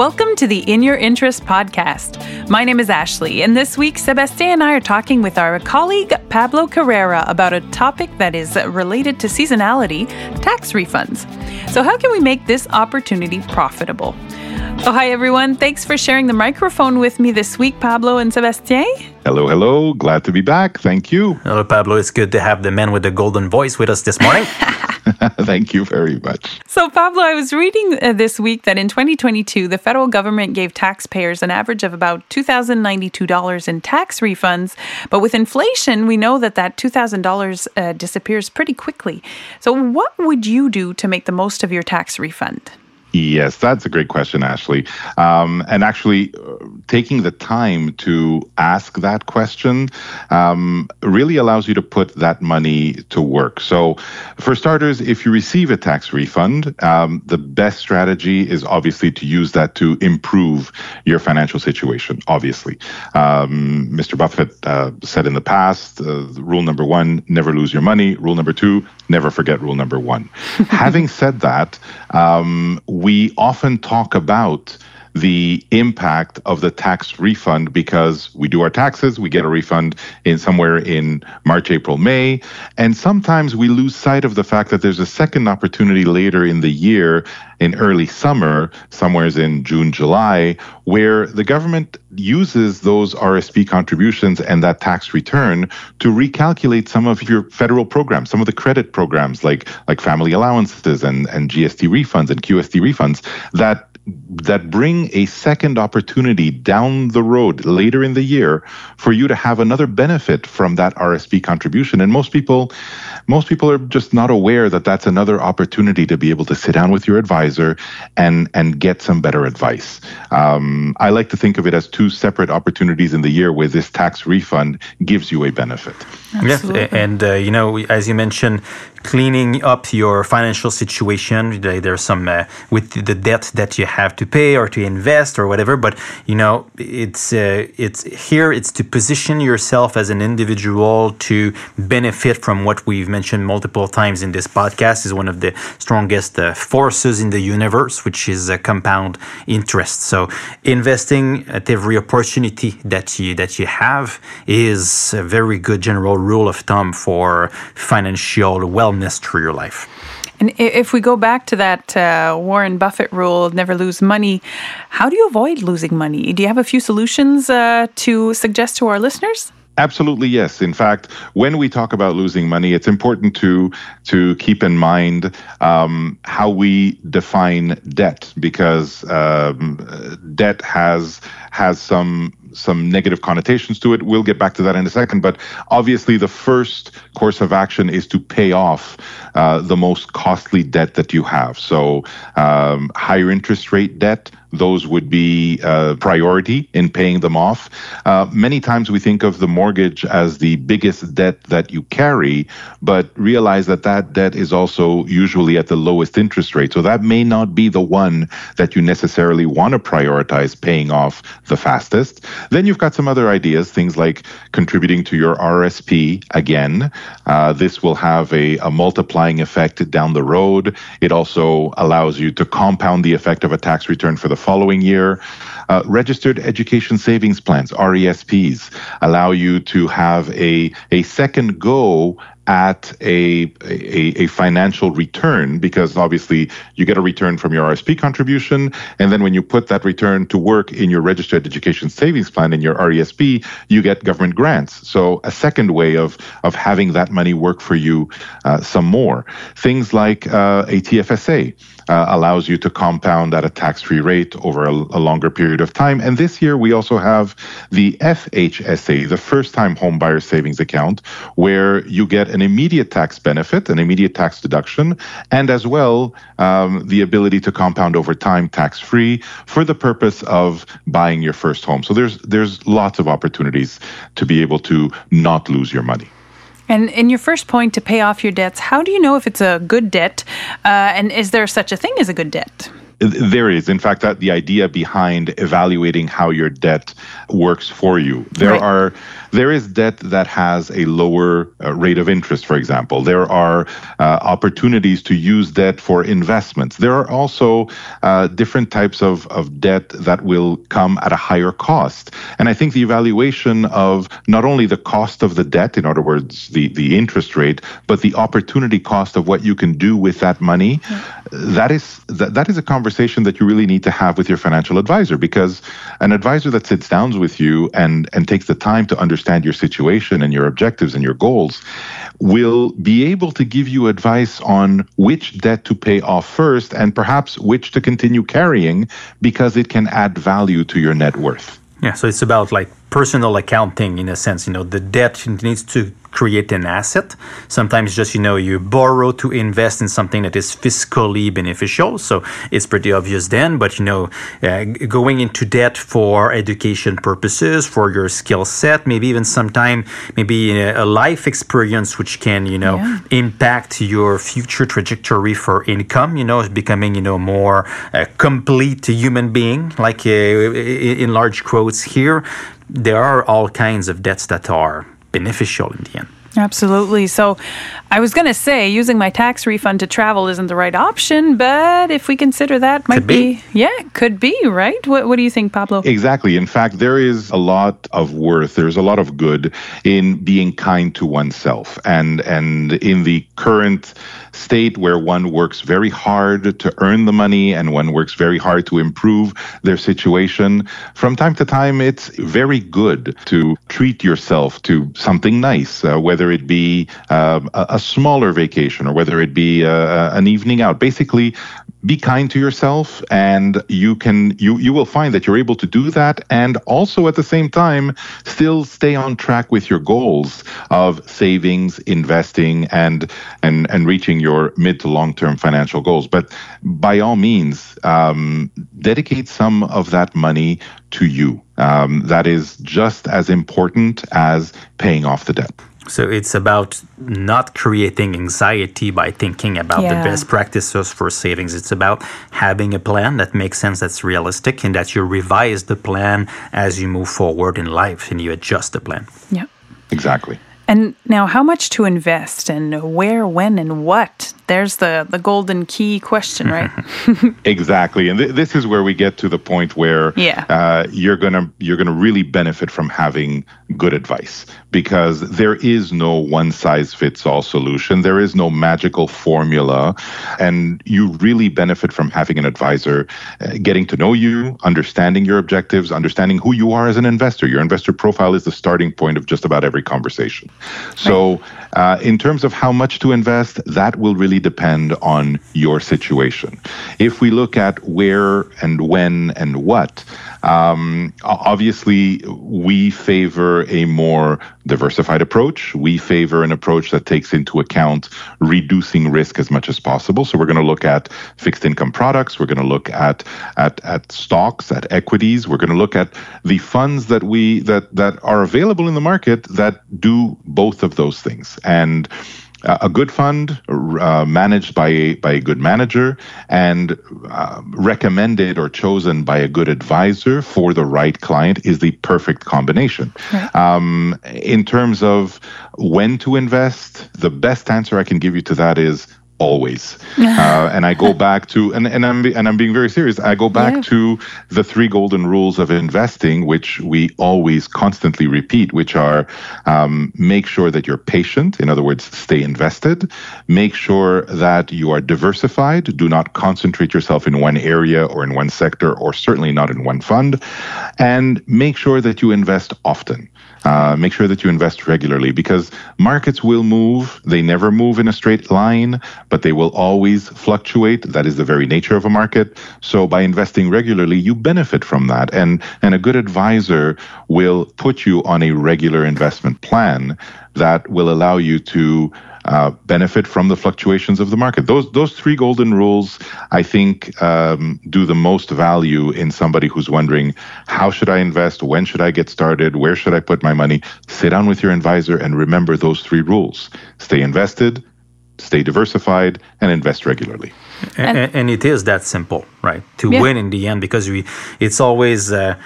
Welcome to the In Your Interest podcast. My name is Ashley, and this week, Sebastien and I are talking with our colleague Pablo Carrera about a topic that is related to seasonality tax refunds. So, how can we make this opportunity profitable? Oh, hi, everyone. Thanks for sharing the microphone with me this week, Pablo and Sebastien. Hello, hello. Glad to be back. Thank you. Hello, Pablo. It's good to have the man with the golden voice with us this morning. Thank you very much. So, Pablo, I was reading uh, this week that in 2022, the federal government gave taxpayers an average of about $2,092 in tax refunds. But with inflation, we know that that $2,000 uh, disappears pretty quickly. So, what would you do to make the most of your tax refund? Yes, that's a great question, Ashley. Um, and actually, uh, taking the time to ask that question um, really allows you to put that money to work. So, for starters, if you receive a tax refund, um, the best strategy is obviously to use that to improve your financial situation. Obviously, Mr. Um, Buffett uh, said in the past, uh, rule number one: never lose your money. Rule number two: never forget rule number one. Having said that, um, we often talk about the impact of the tax refund because we do our taxes, we get a refund in somewhere in March, April, May, and sometimes we lose sight of the fact that there's a second opportunity later in the year in early summer, somewheres in June, July, where the government uses those RSP contributions and that tax return to recalculate some of your federal programs, some of the credit programs like like family allowances and, and GST refunds and QST refunds that that bring a second opportunity down the road later in the year for you to have another benefit from that RSP contribution. And most people, most people are just not aware that that's another opportunity to be able to sit down with your advisor and and get some better advice. Um, I like to think of it as two separate opportunities in the year where this tax refund gives you a benefit. Absolutely. Yes, and uh, you know, as you mentioned, cleaning up your financial situation. There's some uh, with the debt that you have to pay or to invest or whatever. But you know, it's uh, it's here. It's to position yourself as an individual to benefit from what we've mentioned multiple times in this podcast. Is one of the strongest uh, forces in the universe, which is compound interest. So investing at every opportunity that you that you have is a very good general rule of thumb for financial wealth wellness through your life. And if we go back to that uh, Warren Buffett rule, never lose money, how do you avoid losing money? Do you have a few solutions uh, to suggest to our listeners? Absolutely, yes. In fact, when we talk about losing money, it's important to to keep in mind um, how we define debt, because um, debt has has some some negative connotations to it. We'll get back to that in a second. But obviously, the first course of action is to pay off uh, the most costly debt that you have. So, um, higher interest rate debt, those would be uh, priority in paying them off. Uh, many times we think of the mortgage as the biggest debt that you carry, but realize that that debt is also usually at the lowest interest rate. So that may not be the one that you necessarily want to prioritize paying off the fastest. Then you've got some other ideas, things like contributing to your RSP again. Uh, this will have a, a multiplying effect down the road. It also allows you to compound the effect of a tax return for the following year. Uh, registered education savings plans, RESPs, allow you to have a, a second go at a, a, a, financial return because obviously you get a return from your RSP contribution. And then when you put that return to work in your registered education savings plan in your RESP, you get government grants. So a second way of, of having that money work for you uh, some more. Things like uh, a TFSA uh, allows you to compound at a tax free rate over a, a longer period of time. And this year we also have the FHSA, the first time home buyer savings account, where you get an immediate tax benefit, an immediate tax deduction, and as well um, the ability to compound over time tax free for the purpose of buying your first home. So there's there's lots of opportunities to be able to not lose your money. And in your first point to pay off your debts, how do you know if it's a good debt? Uh, and is there such a thing as a good debt? There is, in fact, that the idea behind evaluating how your debt works for you. There right. are there is debt that has a lower uh, rate of interest, for example. There are uh, opportunities to use debt for investments. There are also uh, different types of, of debt that will come at a higher cost. And I think the evaluation of not only the cost of the debt, in other words, the, the interest rate, but the opportunity cost of what you can do with that money, that is that, that is a conversation that you really need to have with your financial advisor because an advisor that sits down with you and and takes the time to understand your situation and your objectives and your goals will be able to give you advice on which debt to pay off first and perhaps which to continue carrying because it can add value to your net worth. Yeah, so it's about like personal accounting in a sense. You know, the debt needs to create an asset. Sometimes just, you know, you borrow to invest in something that is fiscally beneficial. So it's pretty obvious then, but, you know, uh, going into debt for education purposes, for your skill set, maybe even sometime, maybe a life experience which can, you know, yeah. impact your future trajectory for income, you know, becoming, you know, more uh, complete human being, like uh, in large quotes here. There are all kinds of debts that are beneficial in the end. Absolutely. So I was going to say using my tax refund to travel isn't the right option, but if we consider that might be. be. yeah, could be, right? What, what do you think, Pablo? Exactly. In fact, there is a lot of worth, there's a lot of good in being kind to oneself. And and in the current state where one works very hard to earn the money and one works very hard to improve their situation, from time to time it's very good to treat yourself to something nice, uh, whether it be uh, a smaller vacation or whether it be uh, an evening out. Basically, be kind to yourself and you can you you will find that you're able to do that and also at the same time still stay on track with your goals of savings investing and and and reaching your mid to long term financial goals. But by all means um, dedicate some of that money to you. Um, that is just as important as paying off the debt so it's about not creating anxiety by thinking about yeah. the best practices for savings. It's about having a plan that makes sense, that's realistic, and that you revise the plan as you move forward in life and you adjust the plan. Yeah. Exactly. And now, how much to invest and where, when, and what? There's the, the golden key question, right? exactly, and th- this is where we get to the point where yeah. uh, you're gonna you're gonna really benefit from having good advice because there is no one size fits all solution. There is no magical formula. And you really benefit from having an advisor uh, getting to know you, understanding your objectives, understanding who you are as an investor. Your investor profile is the starting point of just about every conversation. So, uh, in terms of how much to invest, that will really depend on your situation. If we look at where and when and what, um, obviously, we favor a more diversified approach. We favor an approach that takes into account reducing risk as much as possible. So we're going to look at fixed income products. We're going to look at at at stocks, at equities. We're going to look at the funds that we that that are available in the market that do both of those things and a good fund uh, managed by a, by a good manager and uh, recommended or chosen by a good advisor for the right client is the perfect combination. Right. Um, in terms of when to invest, the best answer I can give you to that is always. Uh, and I go back to and, and I'm and I'm being very serious. I go back yeah. to the three golden rules of investing, which we always constantly repeat, which are um, make sure that you're patient. In other words, stay invested. Make sure that you are diversified. Do not concentrate yourself in one area or in one sector, or certainly not in one fund. And make sure that you invest often. Uh, make sure that you invest regularly because markets will move. They never move in a straight line, but they will always fluctuate. That is the very nature of a market. So by investing regularly, you benefit from that. And, and a good advisor will put you on a regular investment plan that will allow you to uh, benefit from the fluctuations of the market. Those those three golden rules, I think, um, do the most value in somebody who's wondering how should I invest, when should I get started, where should I put my money. Sit down with your advisor and remember those three rules: stay invested, stay diversified, and invest regularly. And, and it is that simple, right? To yeah. win in the end, because we, it's always. Uh,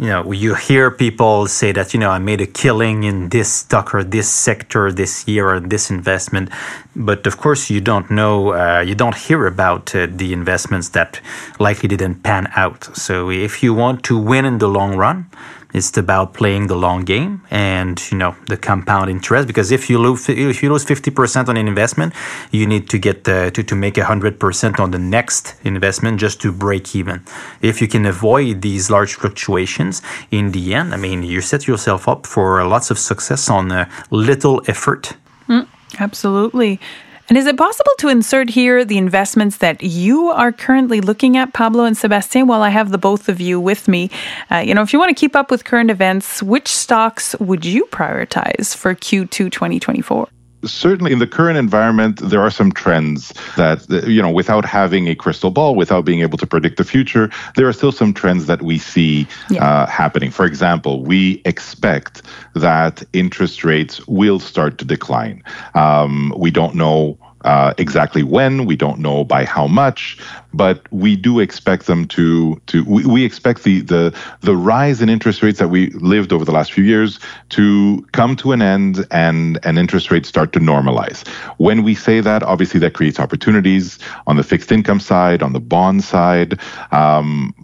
you know, you hear people say that, you know, I made a killing in this stock or this sector this year or this investment. But of course, you don't know, uh, you don't hear about uh, the investments that likely didn't pan out. So if you want to win in the long run, it's about playing the long game and you know the compound interest. Because if you lose if you lose fifty percent on an investment, you need to get uh, to to make hundred percent on the next investment just to break even. If you can avoid these large fluctuations, in the end, I mean, you set yourself up for lots of success on uh, little effort. Mm, absolutely. And is it possible to insert here the investments that you are currently looking at, Pablo and Sebastien, while I have the both of you with me? Uh, you know, if you want to keep up with current events, which stocks would you prioritize for Q2 2024? Certainly in the current environment, there are some trends that, you know, without having a crystal ball, without being able to predict the future, there are still some trends that we see yeah. uh, happening. For example, we expect that interest rates will start to decline. Um, we don't know uh, exactly when, we don't know by how much, but we do expect them to to we, we expect the the the rise in interest rates that we lived over the last few years to come to an end and and interest rates start to normalize. When we say that, obviously that creates opportunities on the fixed income side, on the bond side. Um,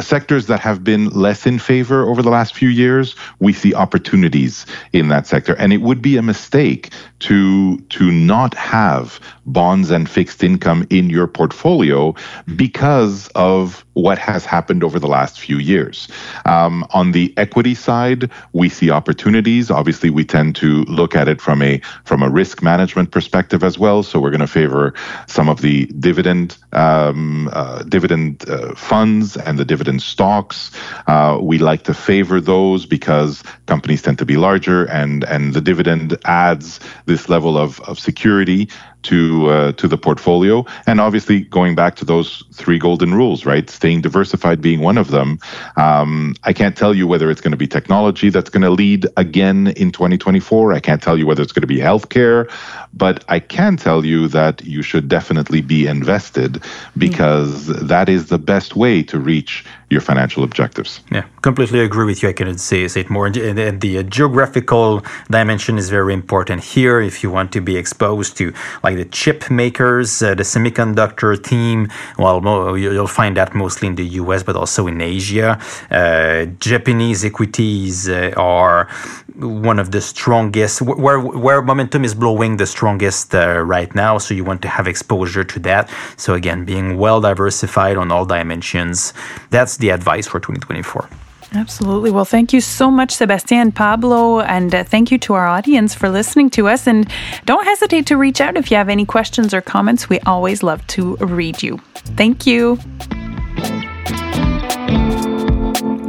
sectors that have been less in favor over the last few years, we see opportunities in that sector. And it would be a mistake to to not have bonds and fixed income in your portfolio mm-hmm. because of what has happened over the last few years. Um, on the equity side, we see opportunities. Obviously, we tend to look at it from a from a risk management perspective as well. So we're going to favor some of the dividend um, uh, dividend uh, funds and the dividend stocks. Uh, we like to favor those because companies tend to be larger, and and the dividend adds this level of of security to uh, to the portfolio. And obviously, going back to those three golden rules, right? Staying diversified being one of them. Um, I can't tell you whether it's going to be technology that's going to lead again in 2024. I can't tell you whether it's going to be healthcare, but I can tell you that you should definitely be invested because mm. that is the best way to reach your financial objectives. Yeah, completely agree with you. I couldn't say, say it more. And the, the geographical dimension is very important here. If you want to be exposed to like the chip makers, uh, the semiconductor team, well, you'll find that mostly in the US, but also in Asia. Uh, Japanese equities uh, are one of the strongest, where, where momentum is blowing the strongest uh, right now. So you want to have exposure to that. So again, being well diversified on all dimensions. That's the advice for 2024. Absolutely. Well, thank you so much, Sebastien, Pablo, and uh, thank you to our audience for listening to us. And don't hesitate to reach out if you have any questions or comments. We always love to read you. Thank you.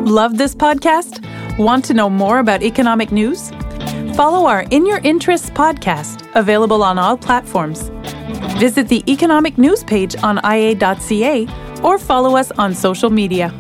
Love this podcast? Want to know more about economic news? Follow our In Your Interests podcast, available on all platforms. Visit the economic news page on ia.ca or follow us on social media.